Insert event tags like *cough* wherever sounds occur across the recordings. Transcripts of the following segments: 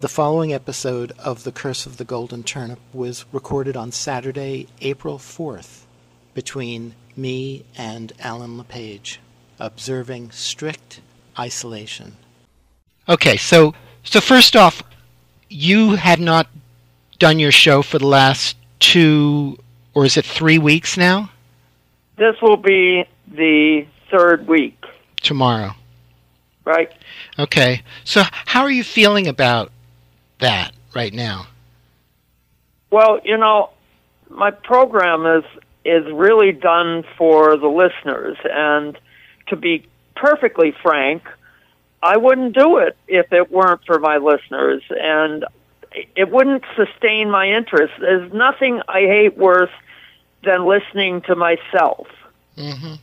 The following episode of The Curse of the Golden Turnip was recorded on Saturday, April 4th, between me and Alan LePage, observing strict isolation. Okay, so so first off, you had not done your show for the last two or is it three weeks now? This will be the third week. Tomorrow. Right. Okay. So how are you feeling about that right now? Well, you know, my program is is really done for the listeners and to be perfectly frank, I wouldn't do it if it weren't for my listeners and it wouldn't sustain my interest. There's nothing I hate worse than listening to myself. Mm-hmm.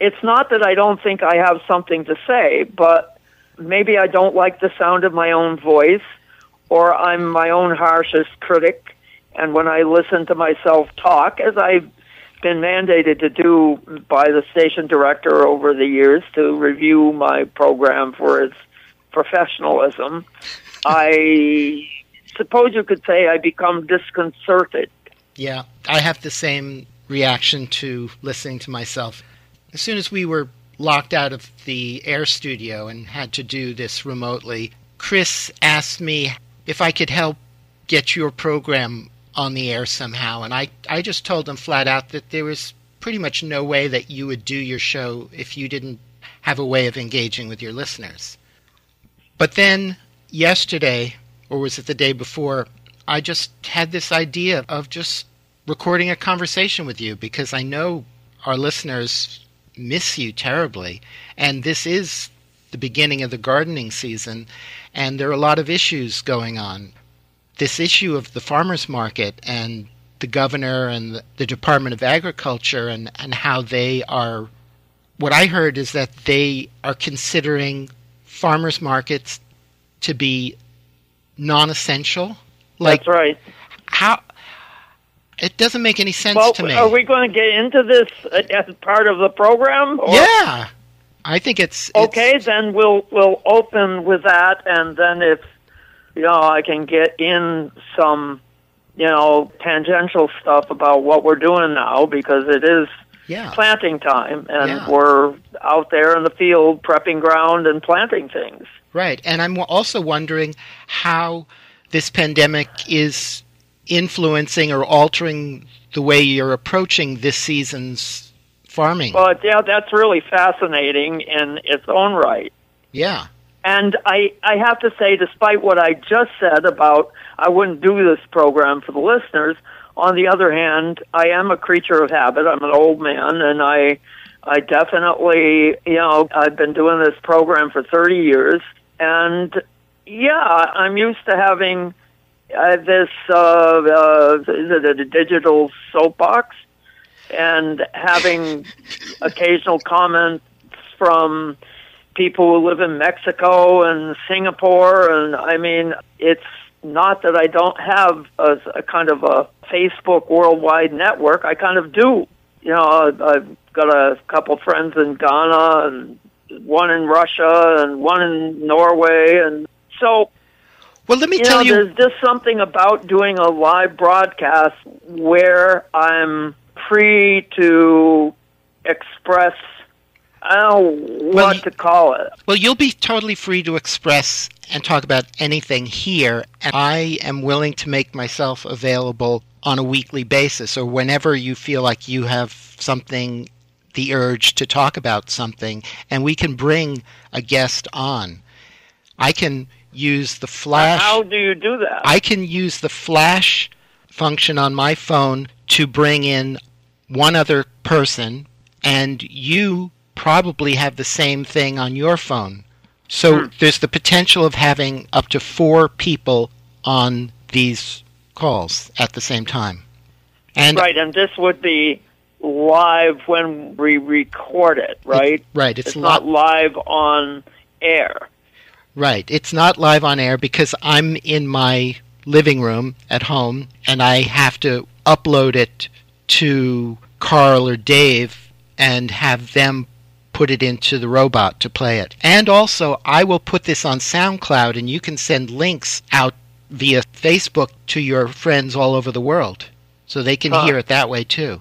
It's not that I don't think I have something to say, but maybe I don't like the sound of my own voice or I'm my own harshest critic. And when I listen to myself talk, as I've been mandated to do by the station director over the years to review my program for its professionalism, *laughs* I suppose you could say I become disconcerted. Yeah, I have the same reaction to listening to myself. As soon as we were locked out of the air studio and had to do this remotely, Chris asked me if I could help get your program on the air somehow. And I, I just told them flat out that there was pretty much no way that you would do your show if you didn't have a way of engaging with your listeners. But then yesterday, or was it the day before, I just had this idea of just recording a conversation with you because I know our listeners miss you terribly. And this is the beginning of the gardening season, and there are a lot of issues going on. This issue of the farmers market and the governor and the Department of Agriculture and, and how they are. What I heard is that they are considering farmers markets to be non essential. Like, That's right. How it doesn't make any sense well, to me. Are we going to get into this as part of the program? Or? Yeah, I think it's, it's okay. Then we'll we'll open with that, and then if you know I can get in some you know tangential stuff about what we're doing now because it is yeah. planting time, and yeah. we're out there in the field prepping ground and planting things. Right, and I'm also wondering how this pandemic is influencing or altering the way you're approaching this season's farming. Well, yeah, that's really fascinating in its own right. Yeah. And I, I have to say, despite what I just said about I wouldn't do this program for the listeners, on the other hand, I am a creature of habit. I'm an old man, and I, I definitely, you know, I've been doing this program for 30 years, and yeah, I'm used to having uh, this uh, uh, is it a digital soapbox and having occasional comments from people who live in Mexico and Singapore. And I mean, it's not that I don't have a, a kind of a Facebook worldwide network. I kind of do. You know, I've got a couple friends in Ghana and one in Russia and one in Norway. And so well, let me you tell know, you. There's just something about doing a live broadcast where I'm free to express. I don't know what you- to call it. Well, you'll be totally free to express and talk about anything here, and I am willing to make myself available on a weekly basis or whenever you feel like you have something, the urge to talk about something, and we can bring a guest on. I can use the flash. How do you do that? I can use the flash function on my phone to bring in one other person, and you probably have the same thing on your phone. So Hmm. there's the potential of having up to four people on these calls at the same time. And right, and this would be live when we record it, right? right, it's, It's, li- not live on air. Right. It's not live on air because I'm in my living room at home and I have to upload it to Carl or Dave and have them put it into the robot to play it. And also, I will put this on SoundCloud and you can send links out via Facebook to your friends all over the world so they can Huh. hear it that way too.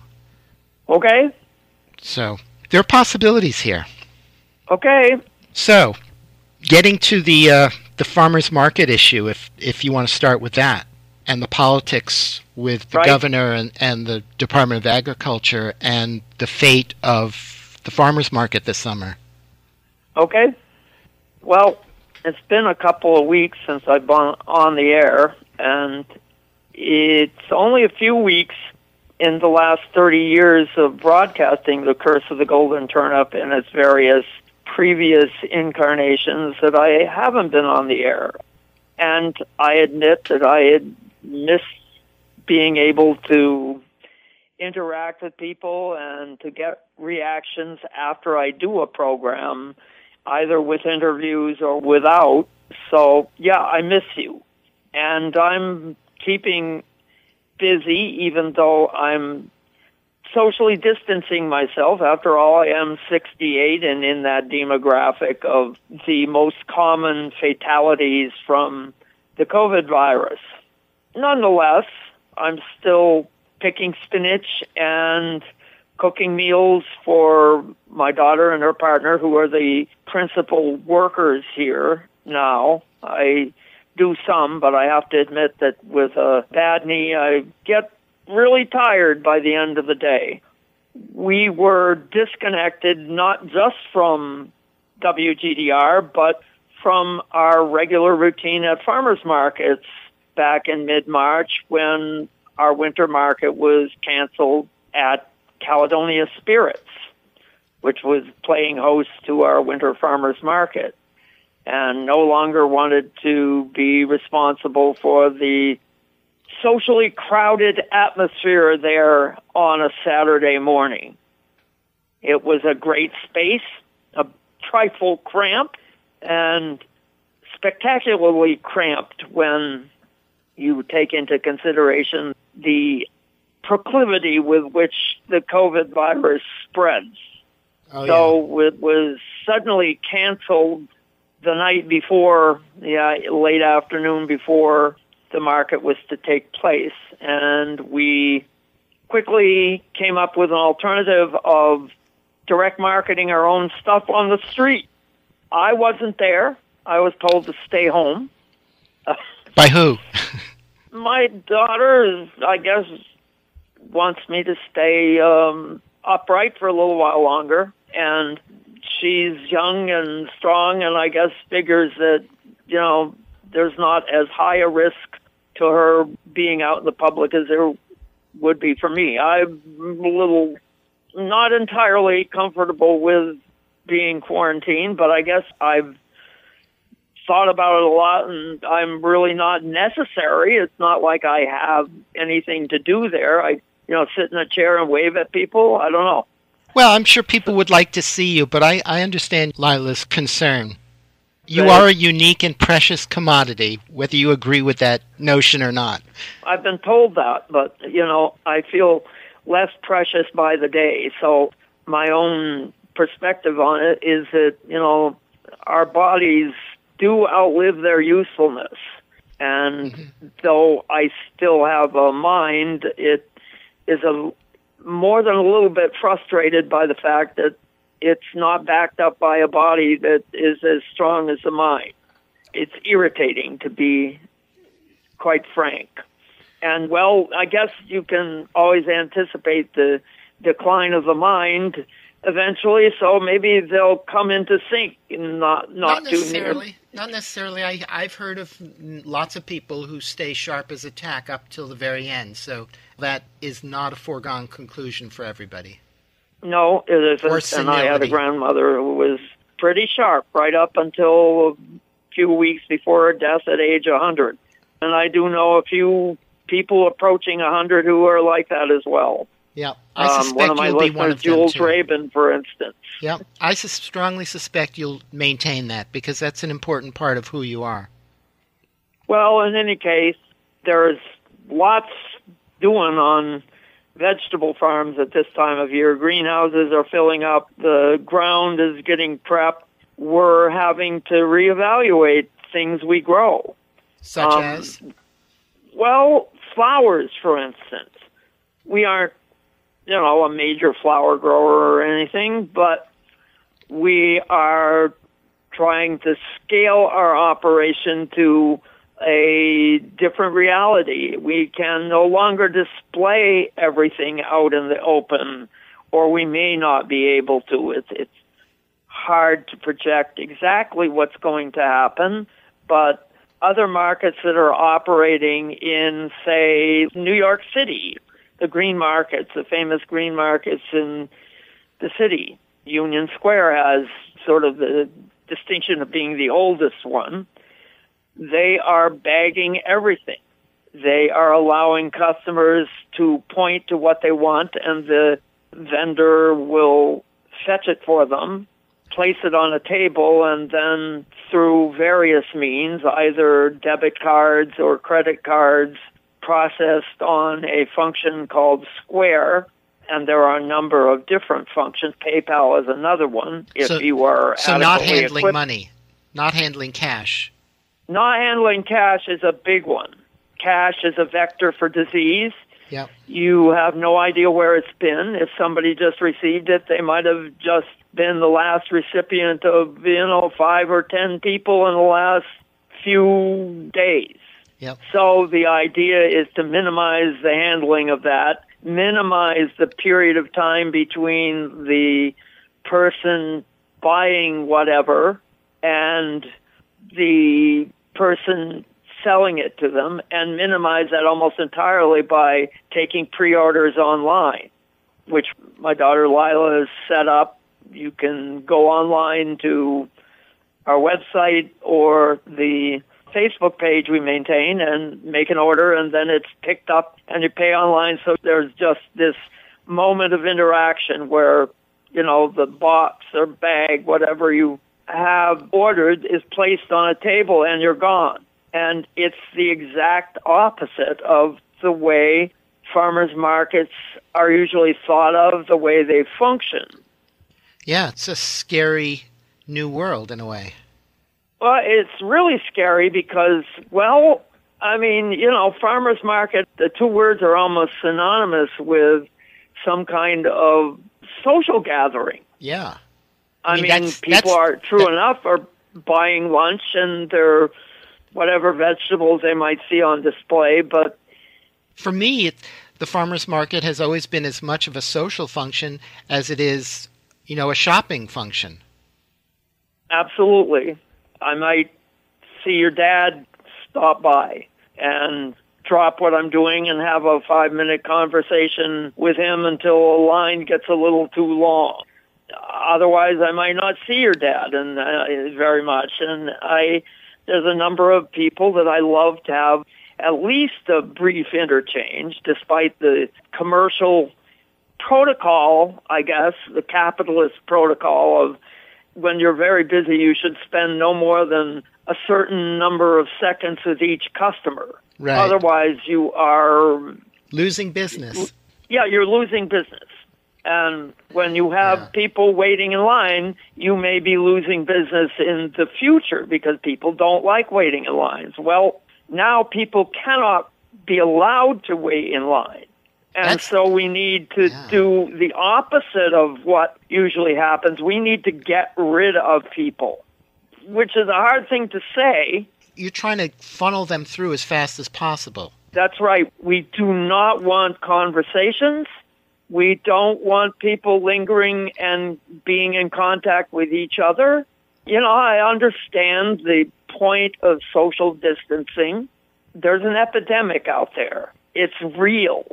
Okay, So there are possibilities here. okay. So, getting to the uh, the farmers market issue, if if you want to start with that, and the politics with the Right. governor and, and the Department of Agriculture and the fate of the farmers market this summer. Okay. Well, it's been a couple of weeks since I've been on the air, and it's only a few weeks in the last 30 years of broadcasting The Curse of the Golden Turnip and its various previous incarnations that I haven't been on the air. And I admit that I had missed being able to interact with people and to get reactions after I do a program, either with interviews or without. So, yeah, I miss you. And I'm keeping busy, even though I'm socially distancing myself. After all, I am 68 and in that demographic of the most common fatalities from the COVID virus. Nonetheless, I'm still picking spinach and cooking meals for my daughter and her partner, who are the principal workers here now. I do some, but I have to admit that with a bad knee, I get really tired by the end of the day. We were disconnected not just from WGDR, but from our regular routine at farmers markets back in mid-March when our winter market was canceled at Caledonia Spirits, which was playing host to our winter farmers market and no longer wanted to be responsible for the socially crowded atmosphere there on a Saturday morning. It was a great space, a trifle cramped, and spectacularly cramped when you take into consideration the proclivity with which the COVID virus spreads. Oh, so it was suddenly canceled the night before, yeah, late afternoon before the market was to take place. And we quickly came up with an alternative of direct marketing our own stuff on the street. I wasn't there. I was told to stay home. *laughs* By who? *laughs* My daughter, I guess, wants me to stay um, upright for a little while longer. And she's young and strong, and I guess figures that, you know, there's not as high a risk to her being out in the public as there would be for me. I'm a little not entirely comfortable with being quarantined, but I guess I've thought about it a lot and I'm really not necessary. It's not like I have anything to do there. I, you know, sit in a chair and wave at people. I don't know. Well, I'm sure people would like to see you, but I, I understand Lila's concern. You are a unique and precious commodity, whether you agree with that notion or not. I've been told that, but you know, I feel less precious by the day. So my own perspective on it is that, you know, our bodies do outlive their usefulness. And mm-hmm. though I still have a mind, it is a more than a little bit frustrated by the fact that it's not backed up by a body that is as strong as the mind. It's irritating to be quite frank. And well, I guess you can always anticipate the decline of the mind eventually, so maybe they'll come into sync and not not, too near. Not necessarily. I, I've heard of lots of people who stay sharp as a tack up till the very end. So that is not a foregone conclusion for everybody. No, it isn't. And I had a grandmother who was pretty sharp right up until a few weeks before her death at age 100. And I do know a few people approaching 100 who are like that as well. Yeah, I Um, suspect one of my you'll be one of Jules them too. Rabin, for instance. Yeah, I sus- strongly suspect you'll maintain that because that's an important part of who you are. Well, in any case, there's lots doing on vegetable farms at this time of year. Greenhouses are filling up. The ground is getting prepped. We're having to reevaluate things we grow. Such um, as? Well, flowers, for instance. We aren't, you know, a major flower grower or anything, but we are trying to scale our operation to a different reality. We can no longer display everything out in the open, or we may not be able to. It's, it's hard to project exactly what's going to happen, but other markets that are operating in, say, New York City, the green markets, the famous green markets in the city. Union Square has sort of the distinction of being the oldest one. They are bagging everything. They are allowing customers to point to what they want and the vendor will fetch it for them place it on a table and then through various means, either debit cards or credit cards, processed on a function called Square. And there are a number of different functions. PayPal is another one. If so, you are so not handling equipped. money, not handling cash. Not handling cash is a big one. Cash is a vector for disease. Yep. You have no idea where it's been. If somebody just received it, they might have just been the last recipient of, you know, five or ten people in the last few days. Yep. So the idea is to minimize the handling of that, minimize the period of time between the person buying whatever and the person selling it to them and minimize that almost entirely by taking pre-orders online, which my daughter Lila has set up you can go online to our website or the Facebook page we maintain and make an order and then it's picked up and you pay online. So there's just this moment of interaction where, you know, the box or bag, whatever you have ordered is placed on a table and you're gone. And it's the exact opposite of the way farmers markets are usually thought of, the way they function. Yeah, it's a scary new world in a way. Well, it's really scary because, well, I mean, you know, farmers market, the two words are almost synonymous with some kind of social gathering. Yeah. I, I mean, mean that's, people that's, are true that, enough are buying lunch and their whatever vegetables they might see on display, but for me, it, the farmers market has always been as much of a social function as it is you know, a shopping function. Absolutely. I might see your dad stop by and drop what I'm doing and have a five minute conversation with him until a line gets a little too long. Otherwise, I might not see your dad and uh, very much. And I, there's a number of people that I love to have at least a brief interchange, despite the commercial protocol, I guess, the capitalist protocol of when you're very busy, you should spend no more than a certain number of seconds with each customer. Right. Otherwise, you are losing business. Yeah, you're losing business. And when you have yeah. people waiting in line, you may be losing business in the future because people don't like waiting in lines. Well, now people cannot be allowed to wait in line. And That's, so we need to yeah. do the opposite of what usually happens. We need to get rid of people, which is a hard thing to say. You're trying to funnel them through as fast as possible. That's right. We do not want conversations. We don't want people lingering and being in contact with each other. You know, I understand the point of social distancing. There's an epidemic out there. It's real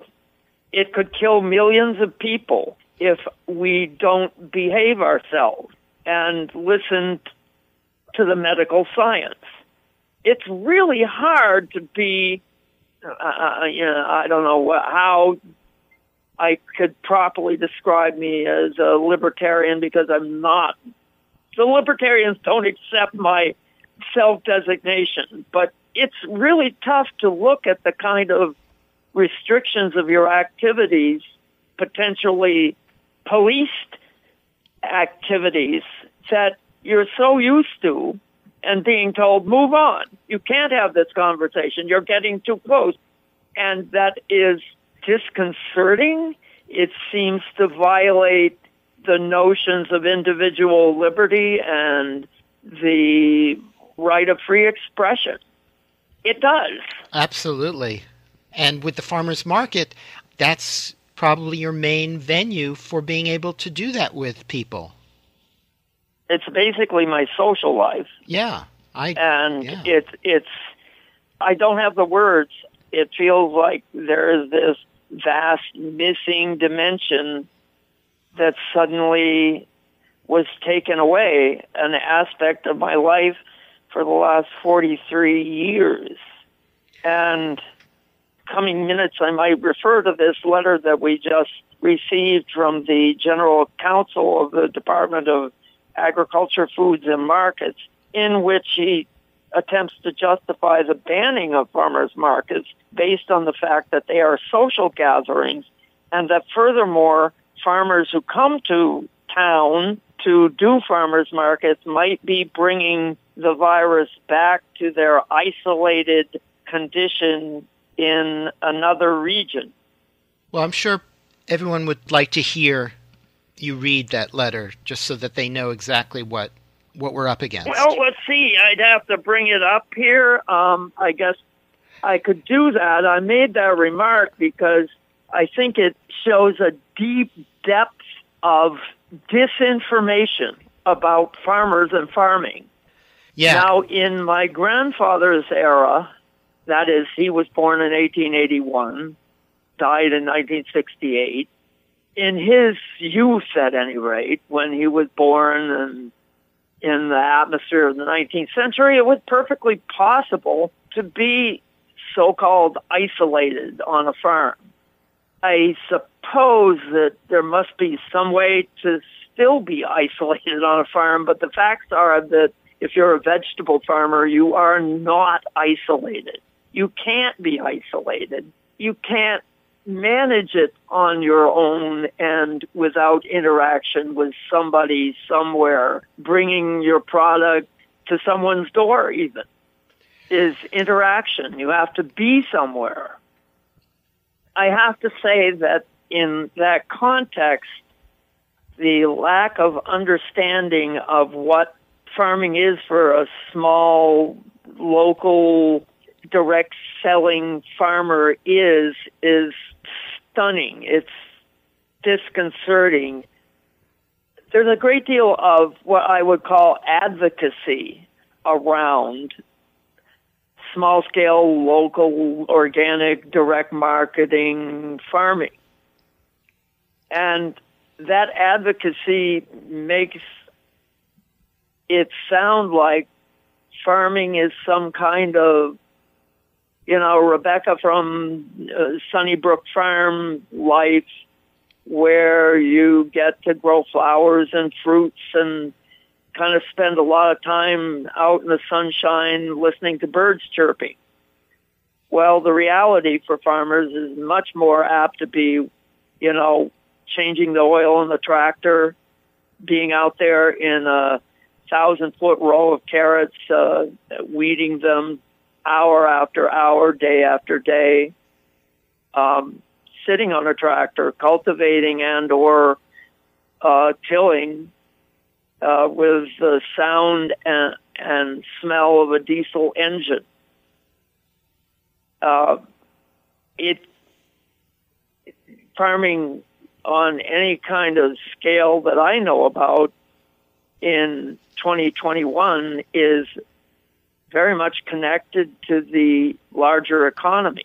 it could kill millions of people if we don't behave ourselves and listen to the medical science. It's really hard to be, uh, uh, you know, I don't know how I could properly describe me as a libertarian because I'm not. The libertarians don't accept my self designation, but it's really tough to look at the kind of restrictions of your activities, potentially policed activities that you're so used to and being told, move on. You can't have this conversation. You're getting too close. And that is disconcerting. It seems to violate the notions of individual liberty and the right of free expression. It does. Absolutely. And with the farmers market, that's probably your main venue for being able to do that with people. It's basically my social life. Yeah. I and yeah. it's it's I don't have the words. It feels like there is this vast missing dimension that suddenly was taken away, an aspect of my life for the last 43 years. And coming minutes, I might refer to this letter that we just received from the General Counsel of the Department of Agriculture, Foods, and Markets, in which he attempts to justify the banning of farmers markets based on the fact that they are social gatherings and that furthermore, farmers who come to town to do farmers markets might be bringing the virus back to their isolated condition in another region. Well, I'm sure everyone would like to hear you read that letter just so that they know exactly what what we're up against. Well, let's see. I'd have to bring it up here. Um, I guess I could do that. I made that remark because I think it shows a deep depth of disinformation about farmers and farming. Yeah. Now, in my grandfather's era, that is, he was born in 1881, died in 1968. In his youth, at any rate, when he was born and in the atmosphere of the 19th century, it was perfectly possible to be so-called isolated on a farm. I suppose that there must be some way to still be *laughs* isolated on a farm, but the facts are that if you're a vegetable farmer, you are not isolated. You can't be isolated. You can't manage it on your own and without interaction with somebody somewhere, bringing your product to someone's door even, is interaction. You have to be somewhere. I have to say that in that context, the lack of understanding of what farming is for a small local direct selling farmer is is stunning. It's disconcerting. There's a great deal of what I would call advocacy around small scale, local, organic, direct marketing farming. And that advocacy makes it sound like farming is some kind of, you know, Rebecca from uh, Sunnybrook Farm life where you get to grow flowers and fruits and kind of spend a lot of time out in the sunshine listening to birds chirping. Well, the reality for farmers is much more apt to be, you know, changing the oil in the tractor, being out there in a thousand foot row of carrots, uh, weeding them hour after hour, day after day, um, sitting on a tractor, cultivating and or uh, tilling uh, with the sound and, and smell of a diesel engine. Uh, it farming on any kind of scale that I know about in 2021 is very much connected to the larger economy.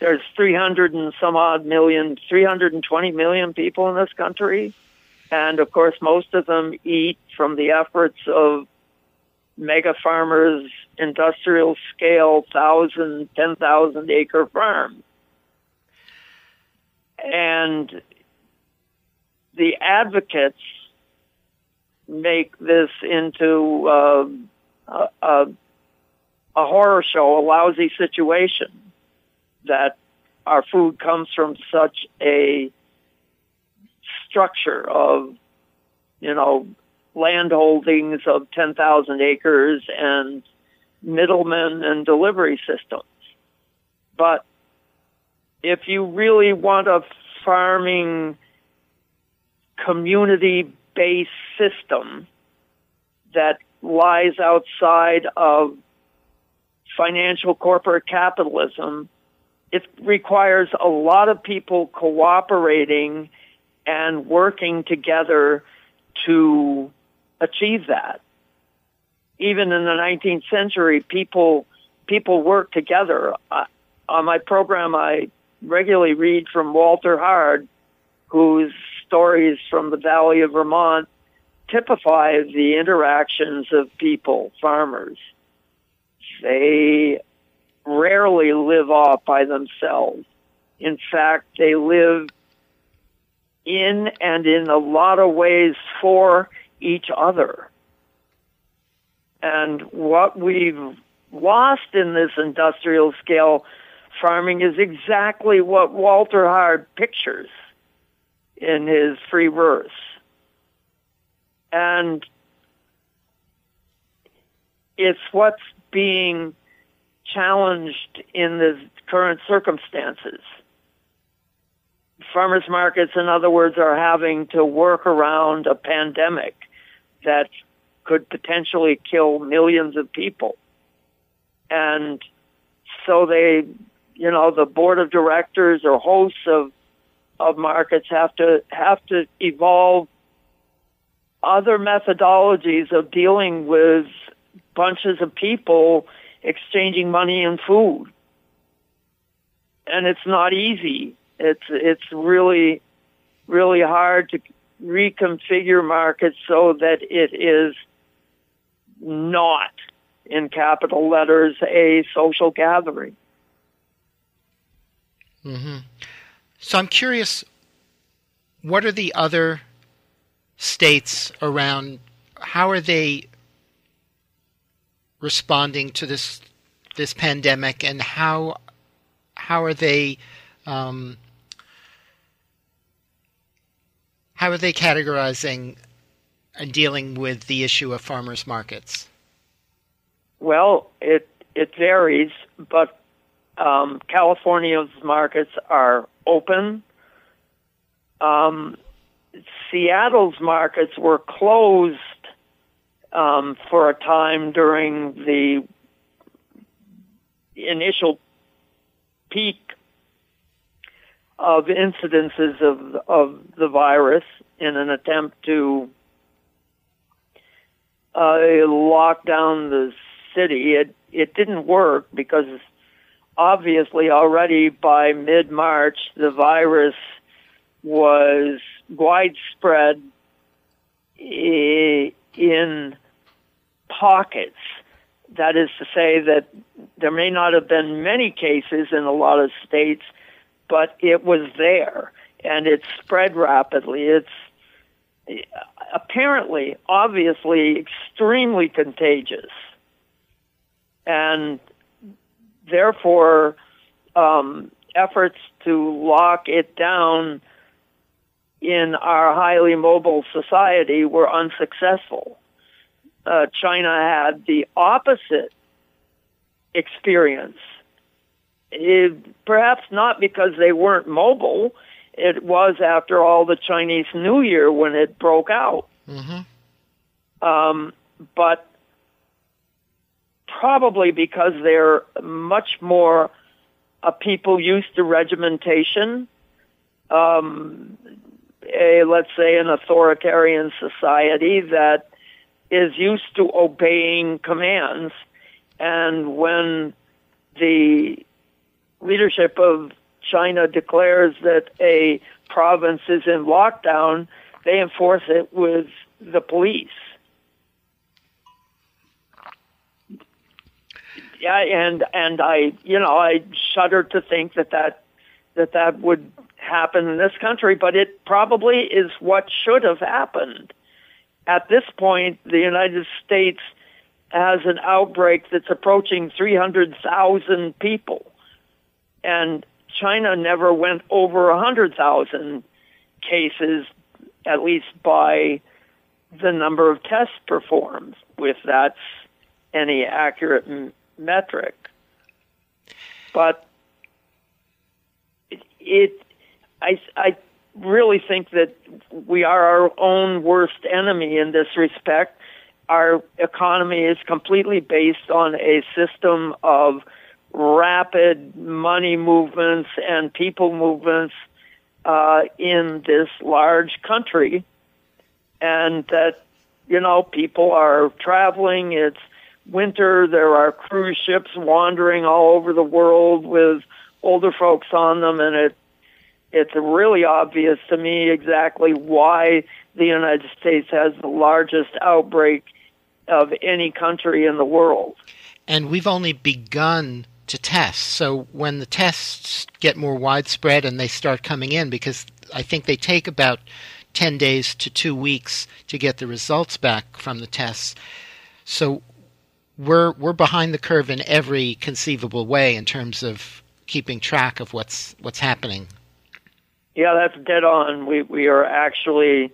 There's 300 and some odd million, 320 million people in this country. And of course, most of them eat from the efforts of mega farmers, industrial scale, thousand, ten thousand acre farms. And the advocates make this into uh, a, a, a horror show, a lousy situation that our food comes from such a structure of, you know, land holdings of 10,000 acres and middlemen and delivery systems. But if you really want a farming community based system that lies outside of financial corporate capitalism, it requires a lot of people cooperating and working together to achieve that. Even in the 19th century, people people worked together. On my program, I regularly read from Walter Hard, whose stories from the Valley of Vermont typify the interactions of people, farmers. They rarely live off by themselves. In fact, they live in and in a lot of ways for each other. And what we've lost in this industrial scale farming is exactly what Walter Hard pictures in his free verse. And it's what's being challenged in the current circumstances. Farmers markets, in other words, are having to work around a pandemic that could potentially kill millions of people. And so they, you know, the board of directors or hosts of of markets have to have to evolve other methodologies of dealing with bunches of people exchanging money and food. And it's not easy. It's it's really really hard to reconfigure markets so that it is not in capital letters a social gathering. Mm-hmm. So I'm curious, what are the other states around? How are they responding to this this pandemic, and how how are they um, how are they categorizing and dealing with the issue of farmers markets? Well, it it varies, but um, California's markets are open. Um, Seattle's markets were closed um, for a time during the initial peak of incidences of of the virus in an attempt to uh, lock down the city. It it didn't work because obviously already by mid March the virus was widespread in pockets. That is to say that there may not have been many cases in a lot of states, but it was there and it spread rapidly. It's apparently, obviously, extremely contagious. And therefore, um, efforts to lock it down in our highly mobile society were unsuccessful. Uh, China had the opposite experience. It, perhaps not because they weren't mobile. It was, after all, the Chinese New Year when it broke out. Mm-hmm. Um, but probably because they're much more a people used to regimentation. Um, a, let's say, an authoritarian society that is used to obeying commands. And when the leadership of China declares that a province is in lockdown, they enforce it with the police. Yeah, and and I, you know, I shudder to think that that that that would happen in this country, but it probably is what should have happened. At this point, the United States has an outbreak that's approaching 300,000 people. And China never went over 100,000 cases, at least by the number of tests performed, if that's any accurate metric. But it, it, I, I really think that we are our own worst enemy in this respect. Our economy is completely based on a system of rapid money movements and people movements uh, in this large country, and that you know people are traveling. It's winter. There are cruise ships wandering all over the world with older folks on them, and it it's really obvious to me exactly why the United States has the largest outbreak of any country in the world. And we've only begun to test. So when the tests get more widespread and they start coming in, because I think they take about 10 days to two weeks to get the results back from the tests. So we're we're behind the curve in every conceivable way in terms of keeping track of what's what's happening. Yeah, that's dead on. We we are actually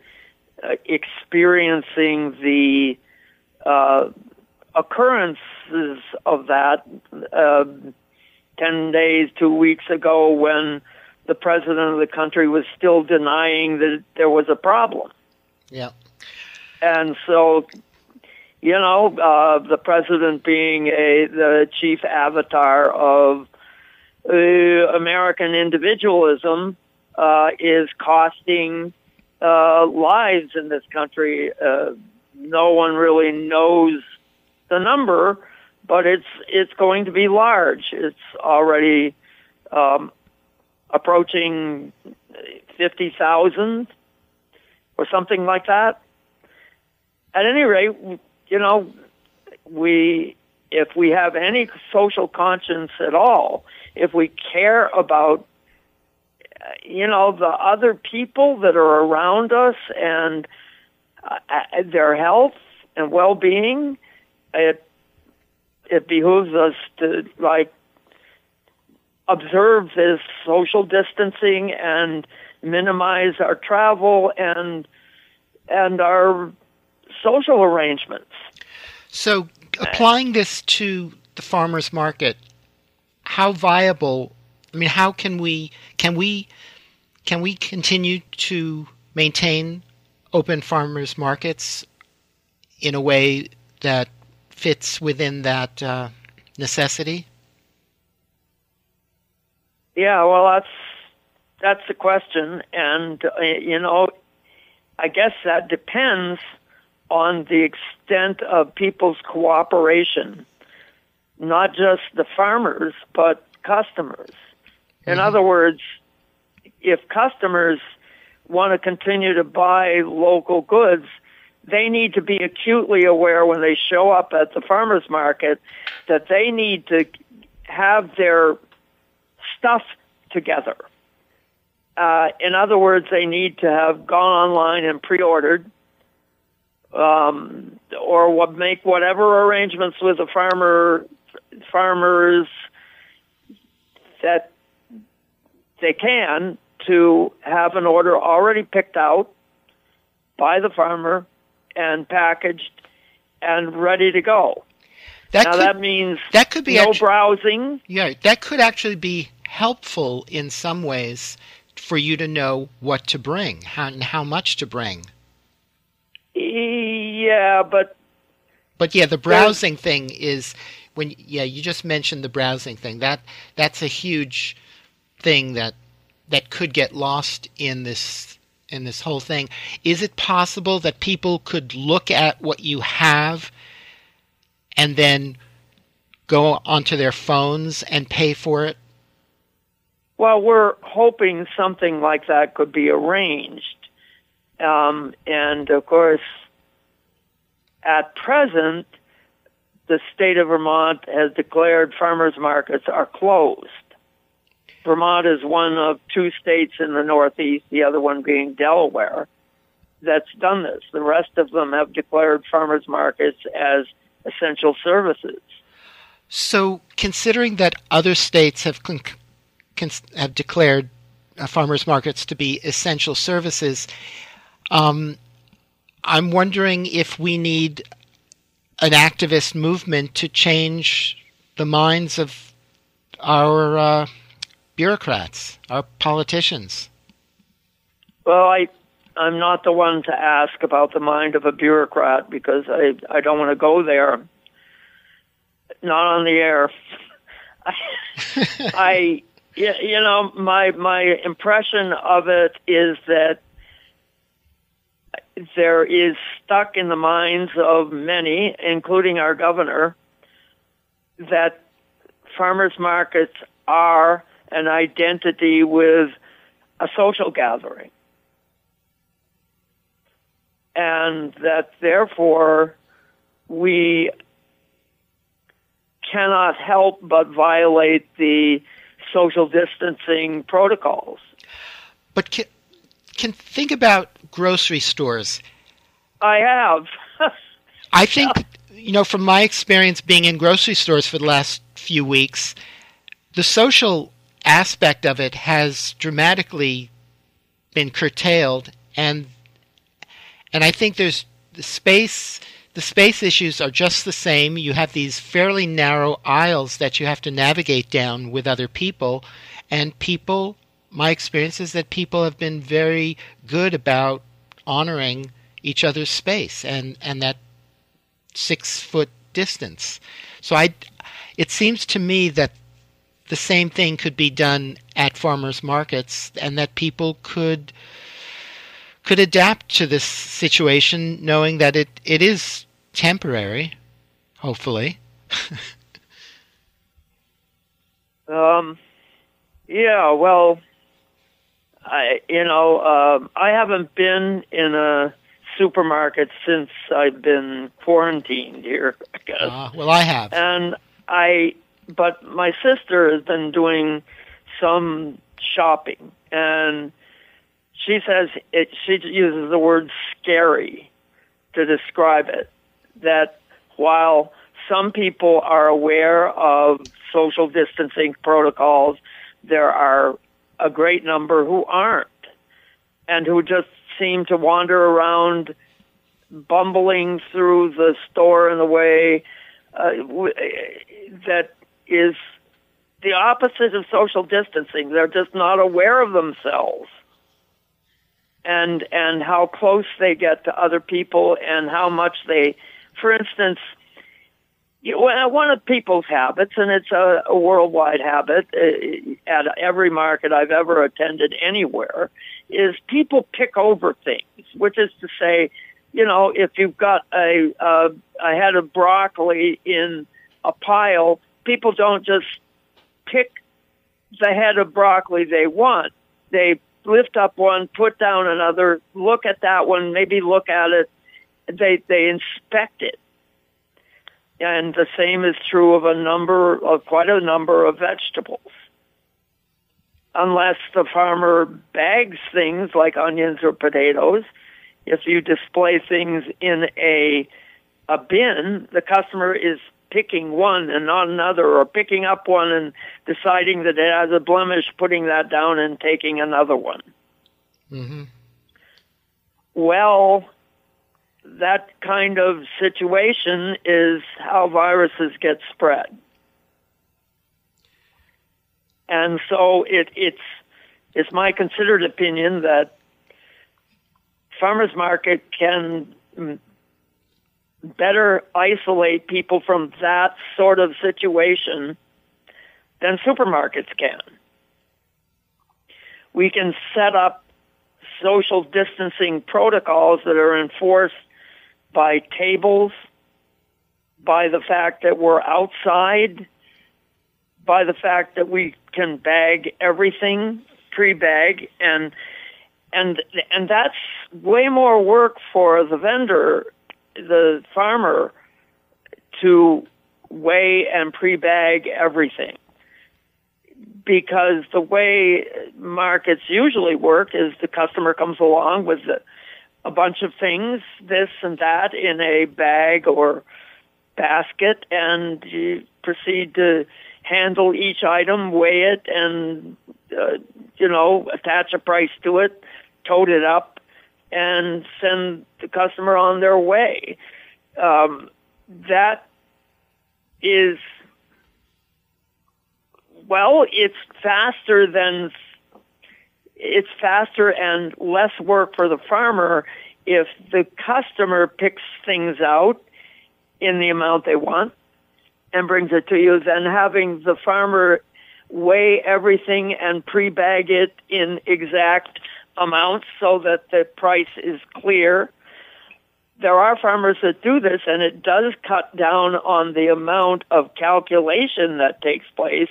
uh, experiencing the uh, occurrences of that uh, 10 days, two weeks ago when the president of the country was still denying that there was a problem. Yeah. And so, you know, uh, the president being a the chief avatar of uh, American individualism uh, is costing uh, lives in this country. Uh, no one really knows the number, but it's it's going to be large. It's already um, approaching fifty thousand or something like that. At any rate, you know, we if we have any social conscience at all, if we care about you know the other people that are around us and uh, their health and well-being it it behooves us to like observe this social distancing and minimize our travel and and our social arrangements. So applying this to the farmers market, how viable I mean how can we can we can we continue to maintain open farmers markets in a way that fits within that uh, necessity? Yeah, well, that's that's the question, and uh, you know, I guess that depends on the extent of people's cooperation, not just the farmers, but customers. In mm-hmm. other words, if customers want to continue to buy local goods, they need to be acutely aware when they show up at the farmers market that they need to have their stuff together. Uh, in other words, they need to have gone online and pre-ordered, um, or what, make whatever arrangements with the farmer farmers that they can to have an order already picked out by the farmer and packaged and ready to go. That now could, that means that could be no actu- browsing. Yeah, that could actually be helpful in some ways for you to know what to bring how, and how much to bring. Yeah, but but yeah, the browsing thing is when yeah you just mentioned the browsing thing that that's a huge thing that that could get lost in this in this whole thing. Is it possible that people could look at what you have and then go onto their phones and pay for it? Well, we're hoping something like that could be arranged. Um, and of course, at present, the state of Vermont has declared farmers markets are closed. Vermont is one of two states in the Northeast, the other one being Delaware, that's done this. The rest of them have declared farmers markets as essential services. So, considering that other states have con- con- have declared uh, farmers markets to be essential services, um, I'm wondering if we need an activist movement to change the minds of our uh, bureaucrats, our politicians. Well, I I'm not the one to ask about the mind of a bureaucrat because I I don't want to go there. Not on the air. *laughs* I, I you know my my impression of it is that there is stuck in the minds of many, including our governor, that farmers markets are an identity with a social gathering. And that therefore we cannot help but violate the social distancing protocols. But can, can think about grocery stores. I have. *laughs* I think, you know, from my experience being in grocery stores for the last few weeks, the social aspect of it has dramatically been curtailed and and I think there's the space the space issues are just the same. You have these fairly narrow aisles that you have to navigate down with other people and people my experience is that people have been very good about honoring each other's space and, and that six foot distance. So I, it seems to me that the same thing could be done at farmers markets and that people could could adapt to this situation knowing that it, it is temporary, hopefully. *laughs* um yeah, well, I, you know, um, I haven't been in a supermarket since I've been quarantined here. *laughs* I guess. Uh, well, I have, and I, but my sister has been doing some shopping, and she says it. She uses the word "scary" to describe it. That while some people are aware of social distancing protocols, there are a great number who aren't and who just seem to wander around bumbling through the store in a way uh, that is the opposite of social distancing. They're just not aware of themselves and and how close they get to other people and how much they for instance one of people's habits, and it's a, a worldwide habit uh, at every market I've ever attended anywhere, is people pick over things, which is to say, you know, if you've got a, a, a head of broccoli in a pile, people don't just pick the head of broccoli they want. They lift up one, put down another, look at that one, maybe look at it. They they inspect it and the same is true of a number of quite a number of vegetables. Unless the farmer bags things like onions or potatoes, if you display things in a a bin, the customer is picking one and not another, or picking up one and deciding that it has a blemish, putting that down and taking another one. Mm-hmm. Well, that kind of situation is how viruses get spread. And so it, it's it's my considered opinion that farmers market can better isolate people from that sort of situation than supermarkets can. We can set up social distancing protocols that are enforced by tables, by the fact that we're outside, by the fact that we can bag everything, pre-bag, and and and that's way more work for the vendor, the farmer, to weigh and pre-bag everything. Because the way markets usually work is the customer comes along with the a bunch of things, this and that, in a bag or basket, and you proceed to handle each item, weigh it, and uh, you know attach a price to it, tote it up, and send the customer on their way. Um, that is well, it's faster than it's faster and less work for the farmer if the customer picks things out in the amount they want and brings it to you than having the farmer weigh everything and pre-bag it in exact amounts so that the price is clear. There are farmers that do this and it does cut down on the amount of calculation that takes place.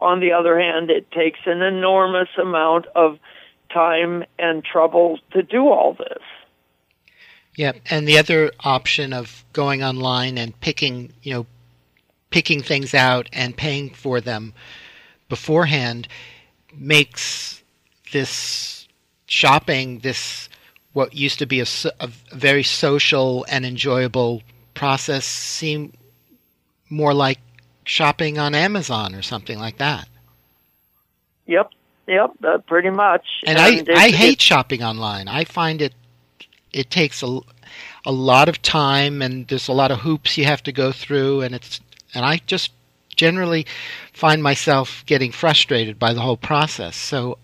On the other hand, it takes an enormous amount of time and trouble to do all this. Yeah, and the other option of going online and picking, you know, picking things out and paying for them beforehand makes this shopping this what used to be a, a very social and enjoyable process seem more like shopping on Amazon or something like that. Yep, yep, uh, pretty much. And, and I, I hate shopping online. I find it it takes a, a lot of time and there's a lot of hoops you have to go through and it's and I just generally find myself getting frustrated by the whole process. So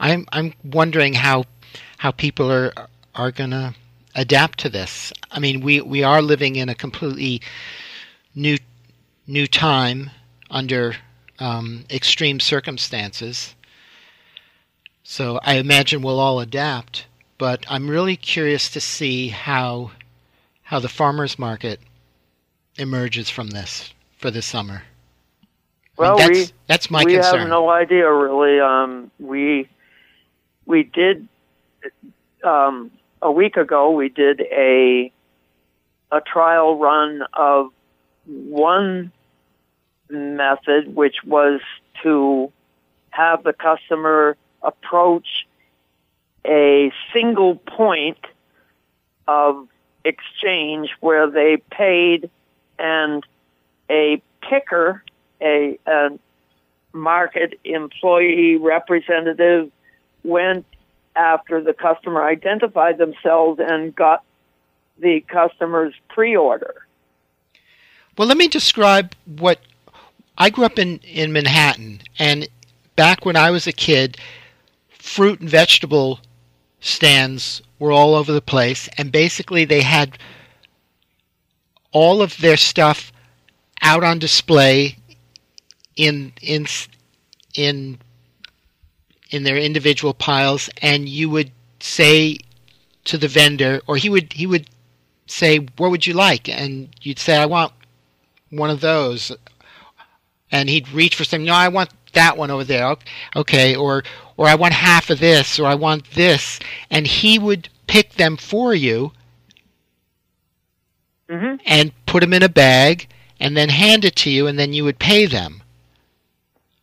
I'm I'm wondering how how people are are going to adapt to this. I mean, we we are living in a completely new new time under um, extreme circumstances. So I imagine we'll all adapt but I'm really curious to see how how the farmers market emerges from this for this summer. Well, I mean, that's, we that's my we concern. have no idea really. Um, we we did um, a week ago. We did a a trial run of one method, which was to have the customer approach a single point of exchange where they paid and a picker, a, a market employee representative went after the customer identified themselves and got the customer's pre-order. Well, let me describe what I grew up in, in Manhattan, and back when I was a kid, fruit and vegetable stands were all over the place, and basically they had all of their stuff out on display in in in in their individual piles and you would say to the vendor or he would he would say what would you like? And you'd say I want one of those and he'd reach for something no I want that one over there okay or or I want half of this, or I want this, and he would pick them for you mm-hmm. and put them in a bag and then hand it to you, and then you would pay them.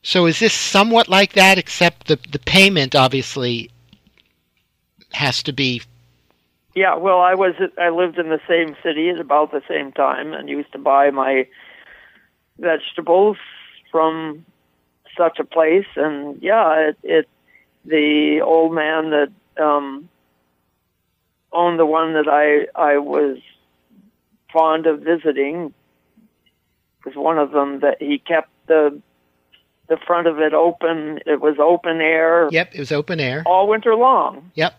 So is this somewhat like that, except the the payment obviously has to be. Yeah, well, I was I lived in the same city at about the same time, and used to buy my vegetables from such a place, and yeah, it, it the old man that um, owned the one that I I was fond of visiting was one of them that he kept the the front of it open. It was open air. Yep, it was open air all winter long. Yep.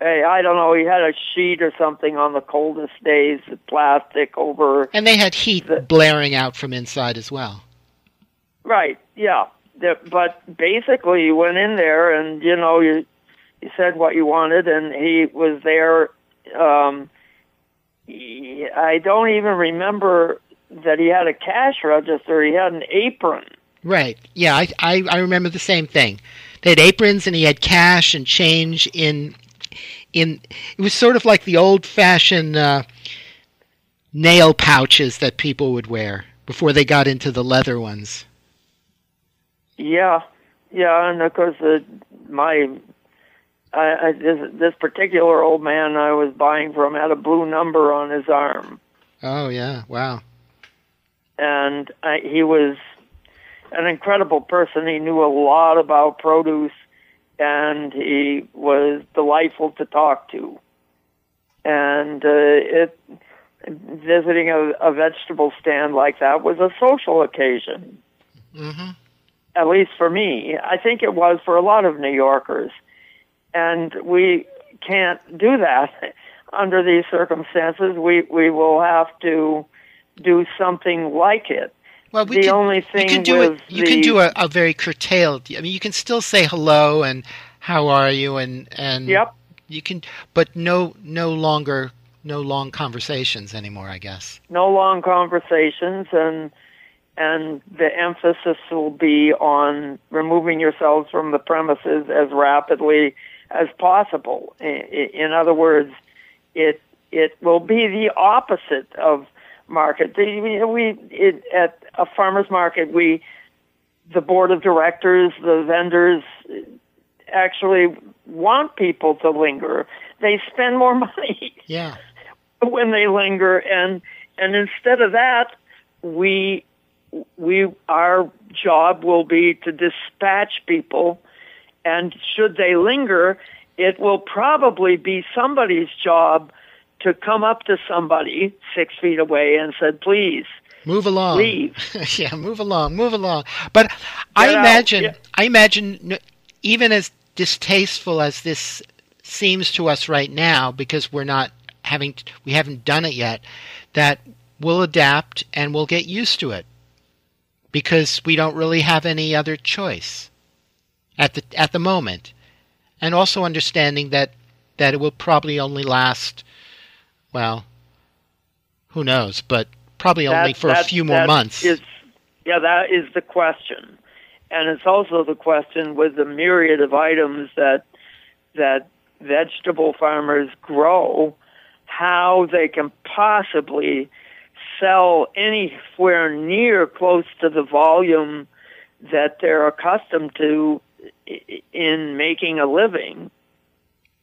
Hey, I don't know. He had a sheet or something on the coldest days, plastic over. And they had heat the, blaring out from inside as well. Right. Yeah. But basically you went in there and you know you you said what you wanted and he was there um he, I don't even remember that he had a cash register. He had an apron. Right yeah I, I I remember the same thing. They had aprons and he had cash and change in in it was sort of like the old fashioned uh, nail pouches that people would wear before they got into the leather ones yeah, yeah, and of course, uh, my I, I, this this particular old man I was buying from had a blue number on his arm. Oh yeah! Wow. And I, he was an incredible person. He knew a lot about produce, and he was delightful to talk to. And uh, it visiting a, a vegetable stand like that was a social occasion. Mm-hmm. At least for me, I think it was for a lot of New Yorkers, and we can't do that *laughs* under these circumstances. We we will have to do something like it. Well, we the can, only thing you can do it. You the, can do a, a very curtailed. I mean, you can still say hello and how are you and and Yep. you can, but no no longer no long conversations anymore. I guess. no long conversations and and the emphasis will be on removing yourselves from the premises as rapidly as possible. In other words, it it will be the opposite of market. We, we it, at a farmers market, we the board of directors, the vendors actually want people to linger. They spend more *laughs* money Yeah. when they linger and and instead of that we we our job will be to dispatch people and should they linger it will probably be somebody's job to come up to somebody six feet away and said please Move along. leave *laughs* yeah, move along, move along. But I Get out, imagine, yeah. I imagine, even as distasteful as this seems to us right now, because we're not having, we haven't done it yet, that we'll adapt and we'll get used to it, because we don't really have any other choice at the at the moment, and also understanding that that it will probably only last, well, who knows, but probably only That- for a few more months. is- yeah, that is the question, and it's also the question with the myriad of items that that vegetable farmers grow, how they can possibly sell anywhere near close to the volume that they're accustomed to in making a living.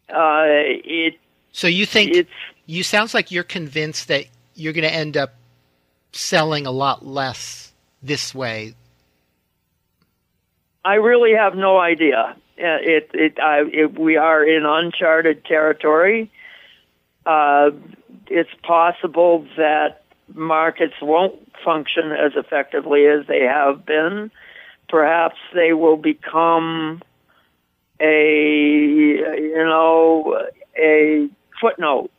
Uh, it So you think it's you sounds like you're convinced that you're going to end up selling a lot less this way. I really have no idea. Uh, It, it, I, it, we are in uncharted territory. Uh, it's possible that markets won't function as effectively as they have been. Perhaps they will become a, you know, a footnote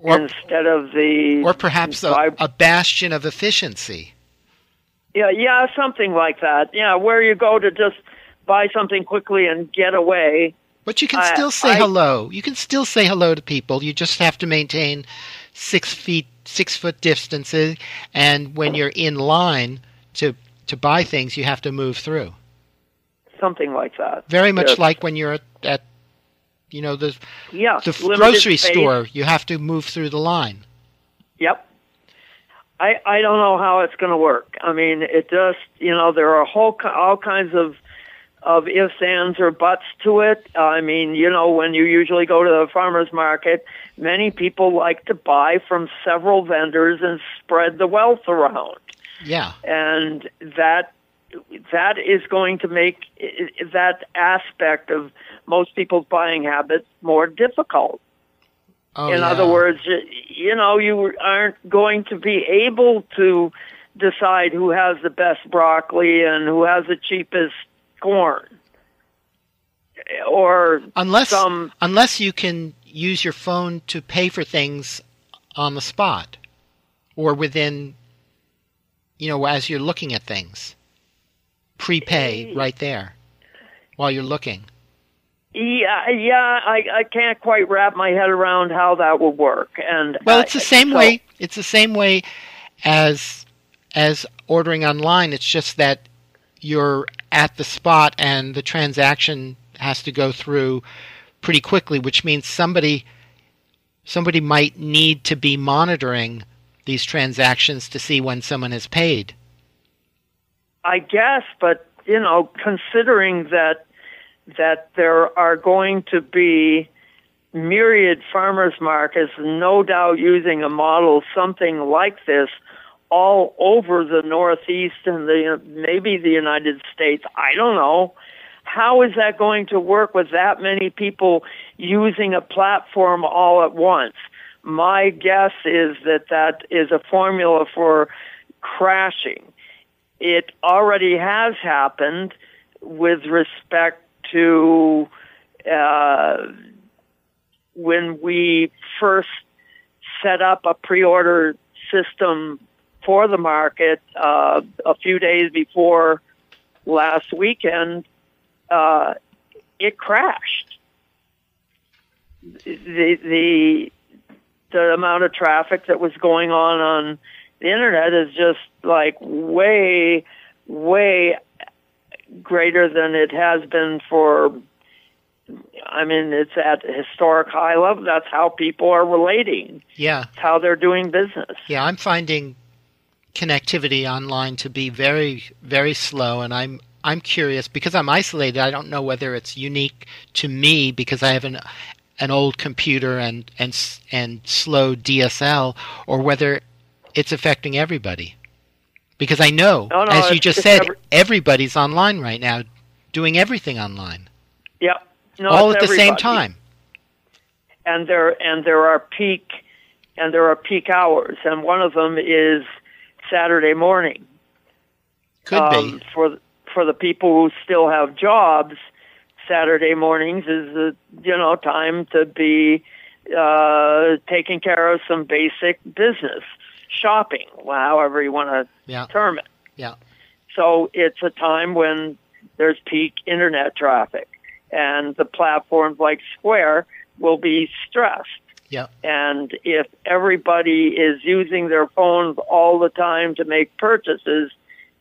Or instead of the or perhaps a bastion of efficiency. Yeah, yeah, something like that. Yeah, where you go to just buy something quickly and get away. But you can I- still say I- hello. You can still say hello to people. You just have to maintain six feet, six foot distances, and when you're in line to to buy things, you have to move through. Something like that. Very much Yes. like when you're at, at you know the Yeah, the grocery space. store. You have to move through the line. Yep. I I don't know how it's going to work. I mean, it just you know there are whole all kinds of of ifs, ands, or buts to it. I mean, you know, when you usually go to the farmers market, many people like to buy from several vendors and spread the wealth around. Yeah. and that that is going to make that aspect of most people's buying habits more difficult. Oh, In yeah. other words, you know, you aren't going to be able to decide who has the best broccoli and who has the cheapest corn. Or unless some unless you can use your phone to pay for things on the spot or within you know as you're looking at things. Prepay right there while you're looking. Yeah, yeah, I I can't quite wrap my head around how that would work. And well it's the same so- way it's the same way as as ordering online. It's just that you're at the spot and the transaction has to go through pretty quickly which means somebody somebody might need to be monitoring these transactions to see when someone has paid I guess, but you know, considering that that there are going to be myriad farmers markets, no doubt using a model something like this all over the Northeast and the maybe the United States. I don't know how is that going to work with that many people using a platform all at once? My guess is that that is a formula for crashing. It already has happened with respect to uh, when we first set up a pre-order system for the market uh, a few days before last weekend, uh, it crashed. The the the amount of traffic that was going on on the internet is just like way way greater than it has been for I mean, it's at historic high level. That's how people are relating. Yeah. It's how they're doing business. Yeah, I'm finding connectivity online to be very, very slow, and I'm I'm curious because I'm isolated. I don't know whether it's unique to me because I have an an old computer and and and slow DSL, or whether it's affecting everybody. Because I know, No, no, as you just said, every- everybody's online right now, doing everything online, Yep. No, all at the same time. and there and there are peak and there are peak hours, and one of them is Saturday morning. Could um, be. for for the people who still have jobs. Saturday mornings is the you know time to be uh, taking care of some basic business, shopping, however you want to Yeah. term it. Yeah. So it's a time when there's peak internet traffic, and the platforms like Square will be stressed. Yeah. And if everybody is using their phones all the time to make purchases,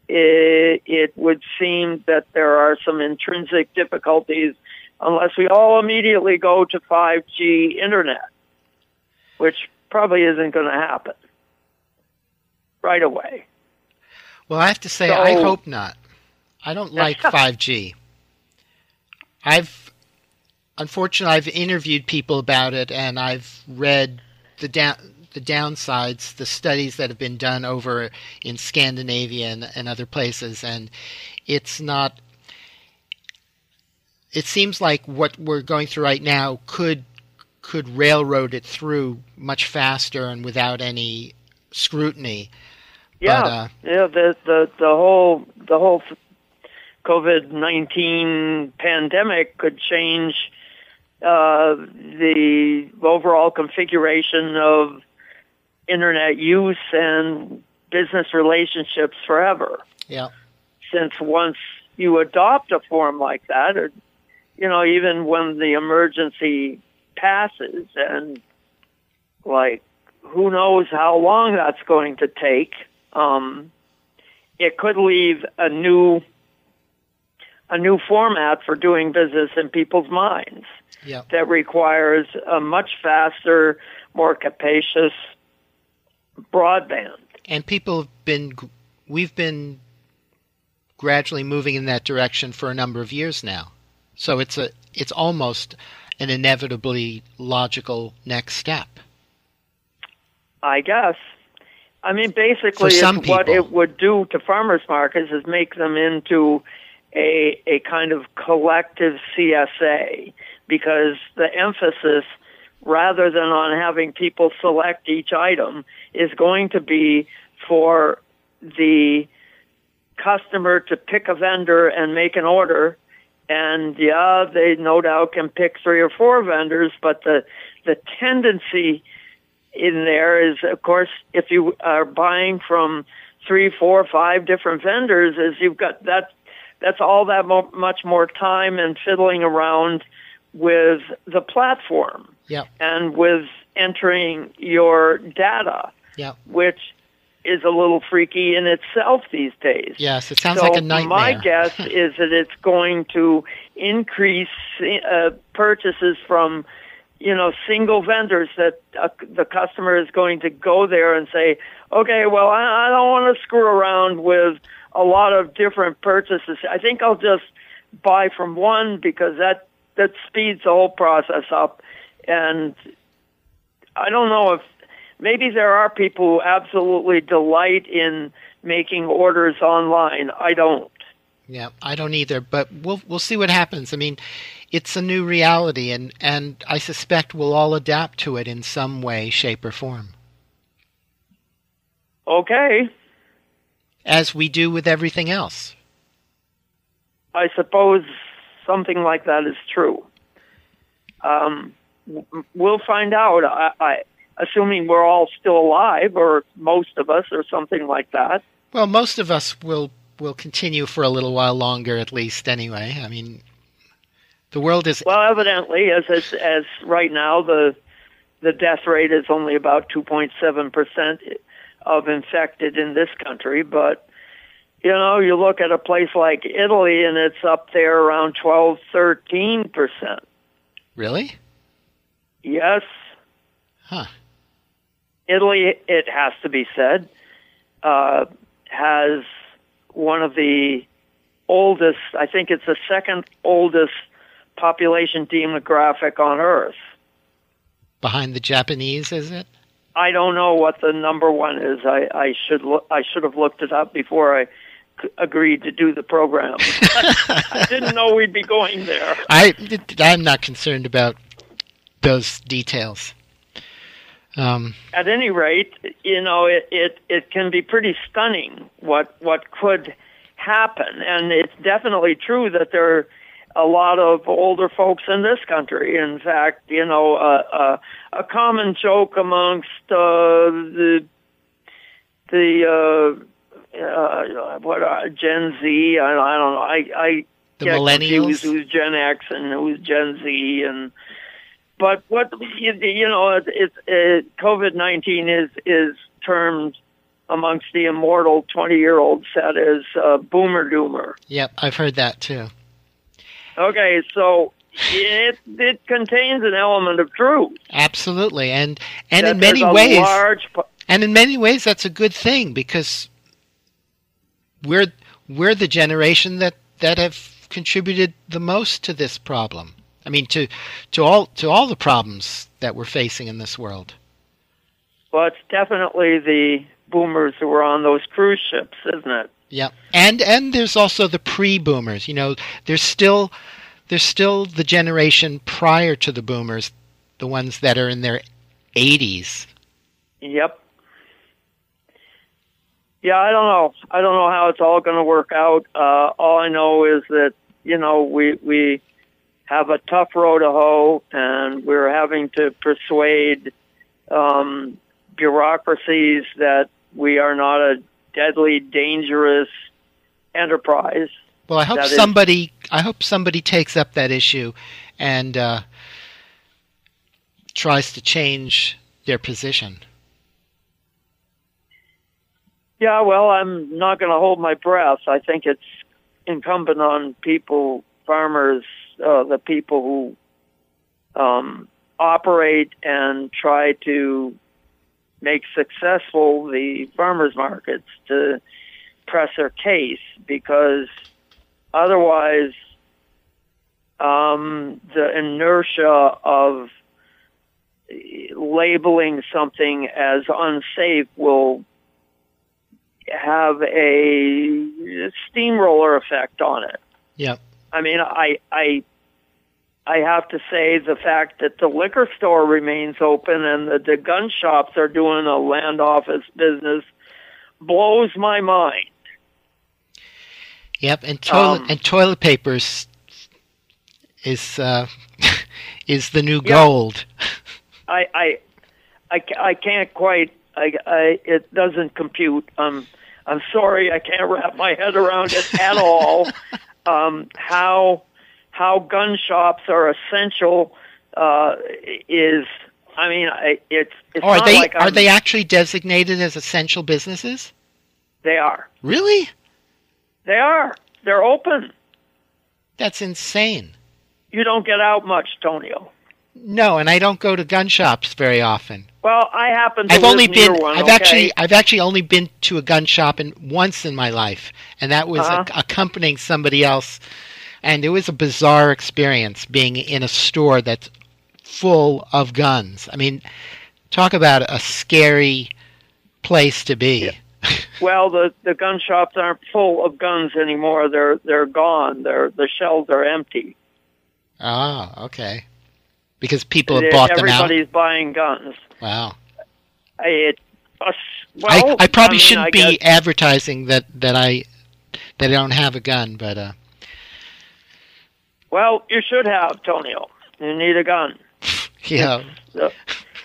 it, it would seem that there are some intrinsic difficulties unless we all immediately go to 5G internet, which probably isn't going to happen right away. Well, I have to say, I hope not. I don't like 5G. I've, unfortunately, I've interviewed people about it, and I've read the down the downsides, the studies that have been done over in Scandinavia and, and other places, and it's not. It seems like what we're going through right now could could railroad it through much faster and without any scrutiny. Yeah, But, uh, yeah. The the the whole the whole COVID nineteen pandemic could change uh, the overall configuration of internet use and business relationships forever. Yeah. Since once you adopt a form like that, or you know, even when the emergency passes, and like who knows how long that's going to take um, it could leave a new a new format for doing business in people's minds Yeah. that requires a much faster, more capacious broadband. and people have been we've been gradually moving in that direction for a number of years now so it's a it's almost an inevitably logical next step I guess. I mean, basically, what it would do to farmers markets is make them into a a kind of collective CSA because the emphasis, rather than on having people select each item, is going to be for the customer to pick a vendor and make an order. And yeah, they no doubt can pick three or four vendors, but the the tendency in there is, of course, if you are buying from three, four, five different vendors, is you've got that. That's all that mo- much more time and fiddling around with the platform yeah and with entering your data, yeah which is a little freaky in itself these days. yes it sounds so like a nightmare my guess *laughs* is that it's going to increase uh, purchases from, you know, single vendors that uh, the customer is going to go there and say, okay, well, I, I don't want to screw around with a lot of different purchases. I think I'll just buy from one because that that speeds the whole process up. And I don't know if maybe there are people who absolutely delight in making orders online. I don't. Yeah, I don't either, but we'll we'll see what happens. I mean, it's a new reality and and I suspect we'll all adapt to it in some way, shape or form. Okay. As we do with everything else. I suppose something like that is true. Um, we'll find out. I, I, assuming we're all still alive, or most of us, or something like that. Well, most of us will will continue for a little while longer, at least. Anyway, I mean, the world is well. Evidently, as as, as right now, the the death rate is only about two point seven percent of infected in this country, but you know, you look at a place like Italy and it's up there around 12, 13%. Really? Yes. Huh. Italy, it has to be said, uh, has one of the oldest, I think it's the second oldest population demographic on Earth. Behind the Japanese, is it? I don't know what the number one is. I, I should look, I should have looked it up before I agreed to do the program. *laughs* I didn't know we'd be going there. I I'm not concerned about those details. Um, At any rate, you know, it, it it can be pretty stunning what what could happen, and it's definitely true that there are a lot of older folks in this country. In fact, you know, uh, uh, a common joke amongst uh, the the uh, uh, what uh, Gen Z. I, I don't know. I I the get millennials. who's Gen X and who's Gen Z and. But what you, you know, it's it, it, COVID nineteen is is termed amongst the immortal twenty year old set as uh, boomer doomer. Yep, I've heard that too. Okay, so it it contains an element of truth. Absolutely, and and That in many ways, large and in many ways, that's a good thing because we're we're the generation that that have contributed the most to this problem. I mean, to to all to all the problems that we're facing in this world. well, it's definitely the boomers who were on those cruise ships, isn't it? Yeah, and and there's also the pre-boomers. You know, there's still there's still the generation prior to the boomers, the ones that are in their 80s. Yep. Yeah, I don't know. I don't know how it's all going to work out. Uh, all I know is that you know we we have a tough row to hoe, and we're having to persuade um, bureaucracies that we are not a deadly, dangerous enterprise. Well, I hope That is- somebody I hope somebody takes up that issue and uh, tries to change their position. Yeah, well, I'm not going to hold my breath. I think it's incumbent on people, farmers, uh, the people who um, operate and try to make successful the farmers markets to press their case because otherwise um, the inertia of labeling something as unsafe will have a steamroller effect on it. Yep. I mean, I I I have to say the fact that the liquor store remains open and that the gun shops are doing a land office business blows my mind. Yep, and toilet Um, and toilet papers is uh, *laughs* is the new Yeah. gold. *laughs* I I I, I can't quite I, I it doesn't compute. Um I'm sorry I can't wrap my head around it at all. *laughs* Um how how gun shops are essential uh is I mean I it's it's Oh, are not they like are they actually designated as essential businesses? they are. Really? They are. They're open. That's insane. You don't get out much, Tonio. No, and I don't go to gun shops very often. Well, I happen to I've only been one. I've okay? actually I've actually only been to a gun shop in once in my life, and that was Uh-huh. ac- accompanying somebody else, and it was a bizarre experience being in a store that's full of guns. I mean, talk about a scary place to be. *laughs* well, the the gun shops aren't full of guns anymore. They're they're gone. They're the shelves are empty. Ah, okay. Because people have bought them out. Everybody's buying guns. Wow. It, well, I, I probably mean, shouldn't I be guess- advertising that that I that I don't have a gun, but uh, well, you should have, Tonio. You need a gun. *laughs* yeah.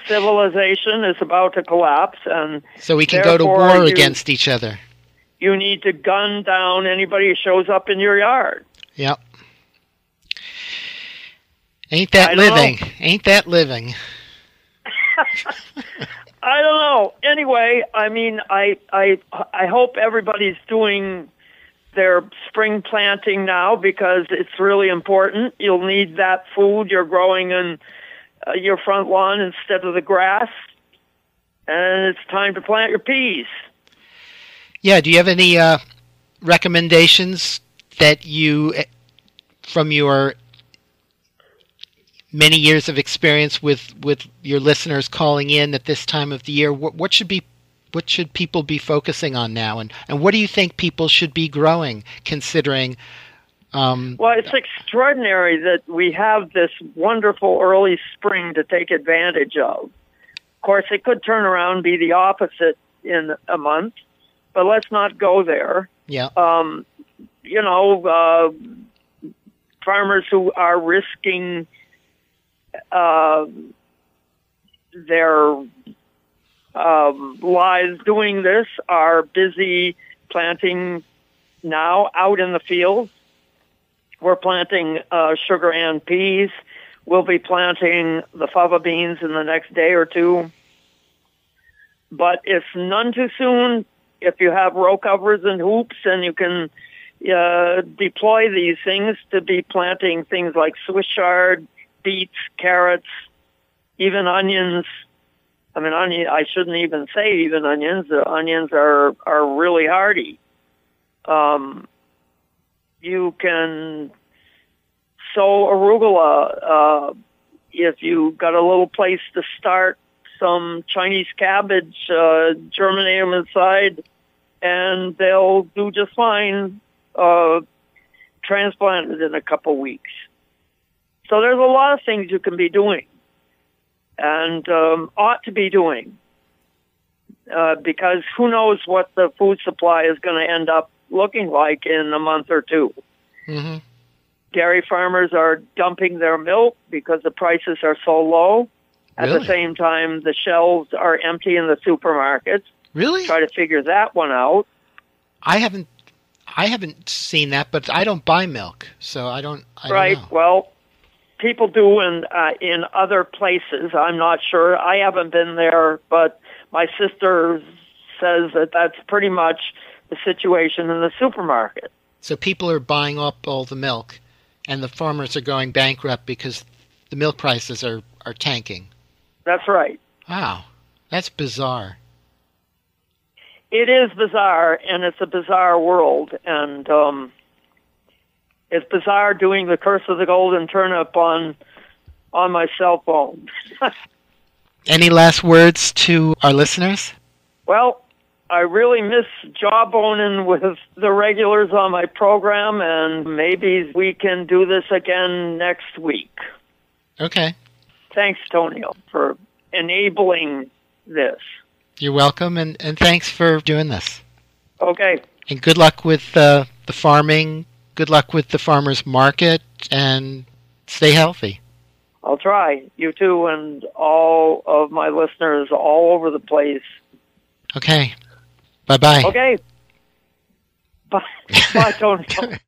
Civilization is about to collapse, and So we can go to war you- against each other. you need to gun down anybody who shows up in your yard. Yep. Ain't that I living? Ain't that living? *laughs* I don't know. Anyway, I mean, I I I hope everybody's doing their spring planting now because it's really important. You'll need that food you're growing in uh, your front lawn instead of the grass, and it's time to plant your peas. Yeah. Do you have any uh, recommendations that you, eh, from your many years of experience with with your listeners calling in at this time of the year, what, what should be what should people be focusing on now, and and what do you think people should be growing, considering? Um, Well, it's extraordinary that we have this wonderful early spring to take advantage of. Of course, it could turn around and be the opposite in a month, but let's not go there. yeah. Um, you know, uh, farmers who are risking uh, their um, lives doing this are busy planting now out in the fields. We're planting uh, sugar and peas. We'll be planting the fava beans in the next day or two. But it's none too soon if you have row covers and hoops and you can uh, deploy these things to be planting things like Swiss chard, beets, carrots, even onions. I mean, onion. I shouldn't even say even onions. The onions are are really hardy. Um, you can sow arugula uh, if you got a little place to start. Some Chinese cabbage, uh, germinate them inside, and they'll do just fine. Uh, transplanted in a couple weeks. So there's a lot of things you can be doing, and um, ought to be doing, uh, because who knows what the food supply is going to end up looking like in a month or two. hmm Dairy farmers are dumping their milk because the prices are so low. At Really? the same time, the shelves are empty in the supermarkets. Really? Try to figure that one out. I haven't I haven't seen that, but I don't buy milk, so I don't. I right. Don't. Well, people do in uh, in other places. I'm not sure. I haven't been there, but my sister says that that's pretty much the situation in the supermarket. So people are buying up all the milk, and the farmers are going bankrupt because the milk prices are are tanking. That's right. Wow, that's bizarre. It is bizarre, and it's a bizarre world, and um, it's bizarre doing the curse of the golden turnip on on my cell phone. *laughs* Any last words to our listeners? Well, I really miss jawboning with the regulars on my program, and maybe we can do this again next week. Okay, Thanks, Tonio, for enabling this. you're welcome, and and thanks for doing this. Okay, And good luck with uh, the farming. Good luck with the farmers market, and stay healthy. I'll try. You too, and all of my listeners all over the place. Okay, bye bye. Okay. Bye, *laughs* bye, Tonio. *laughs*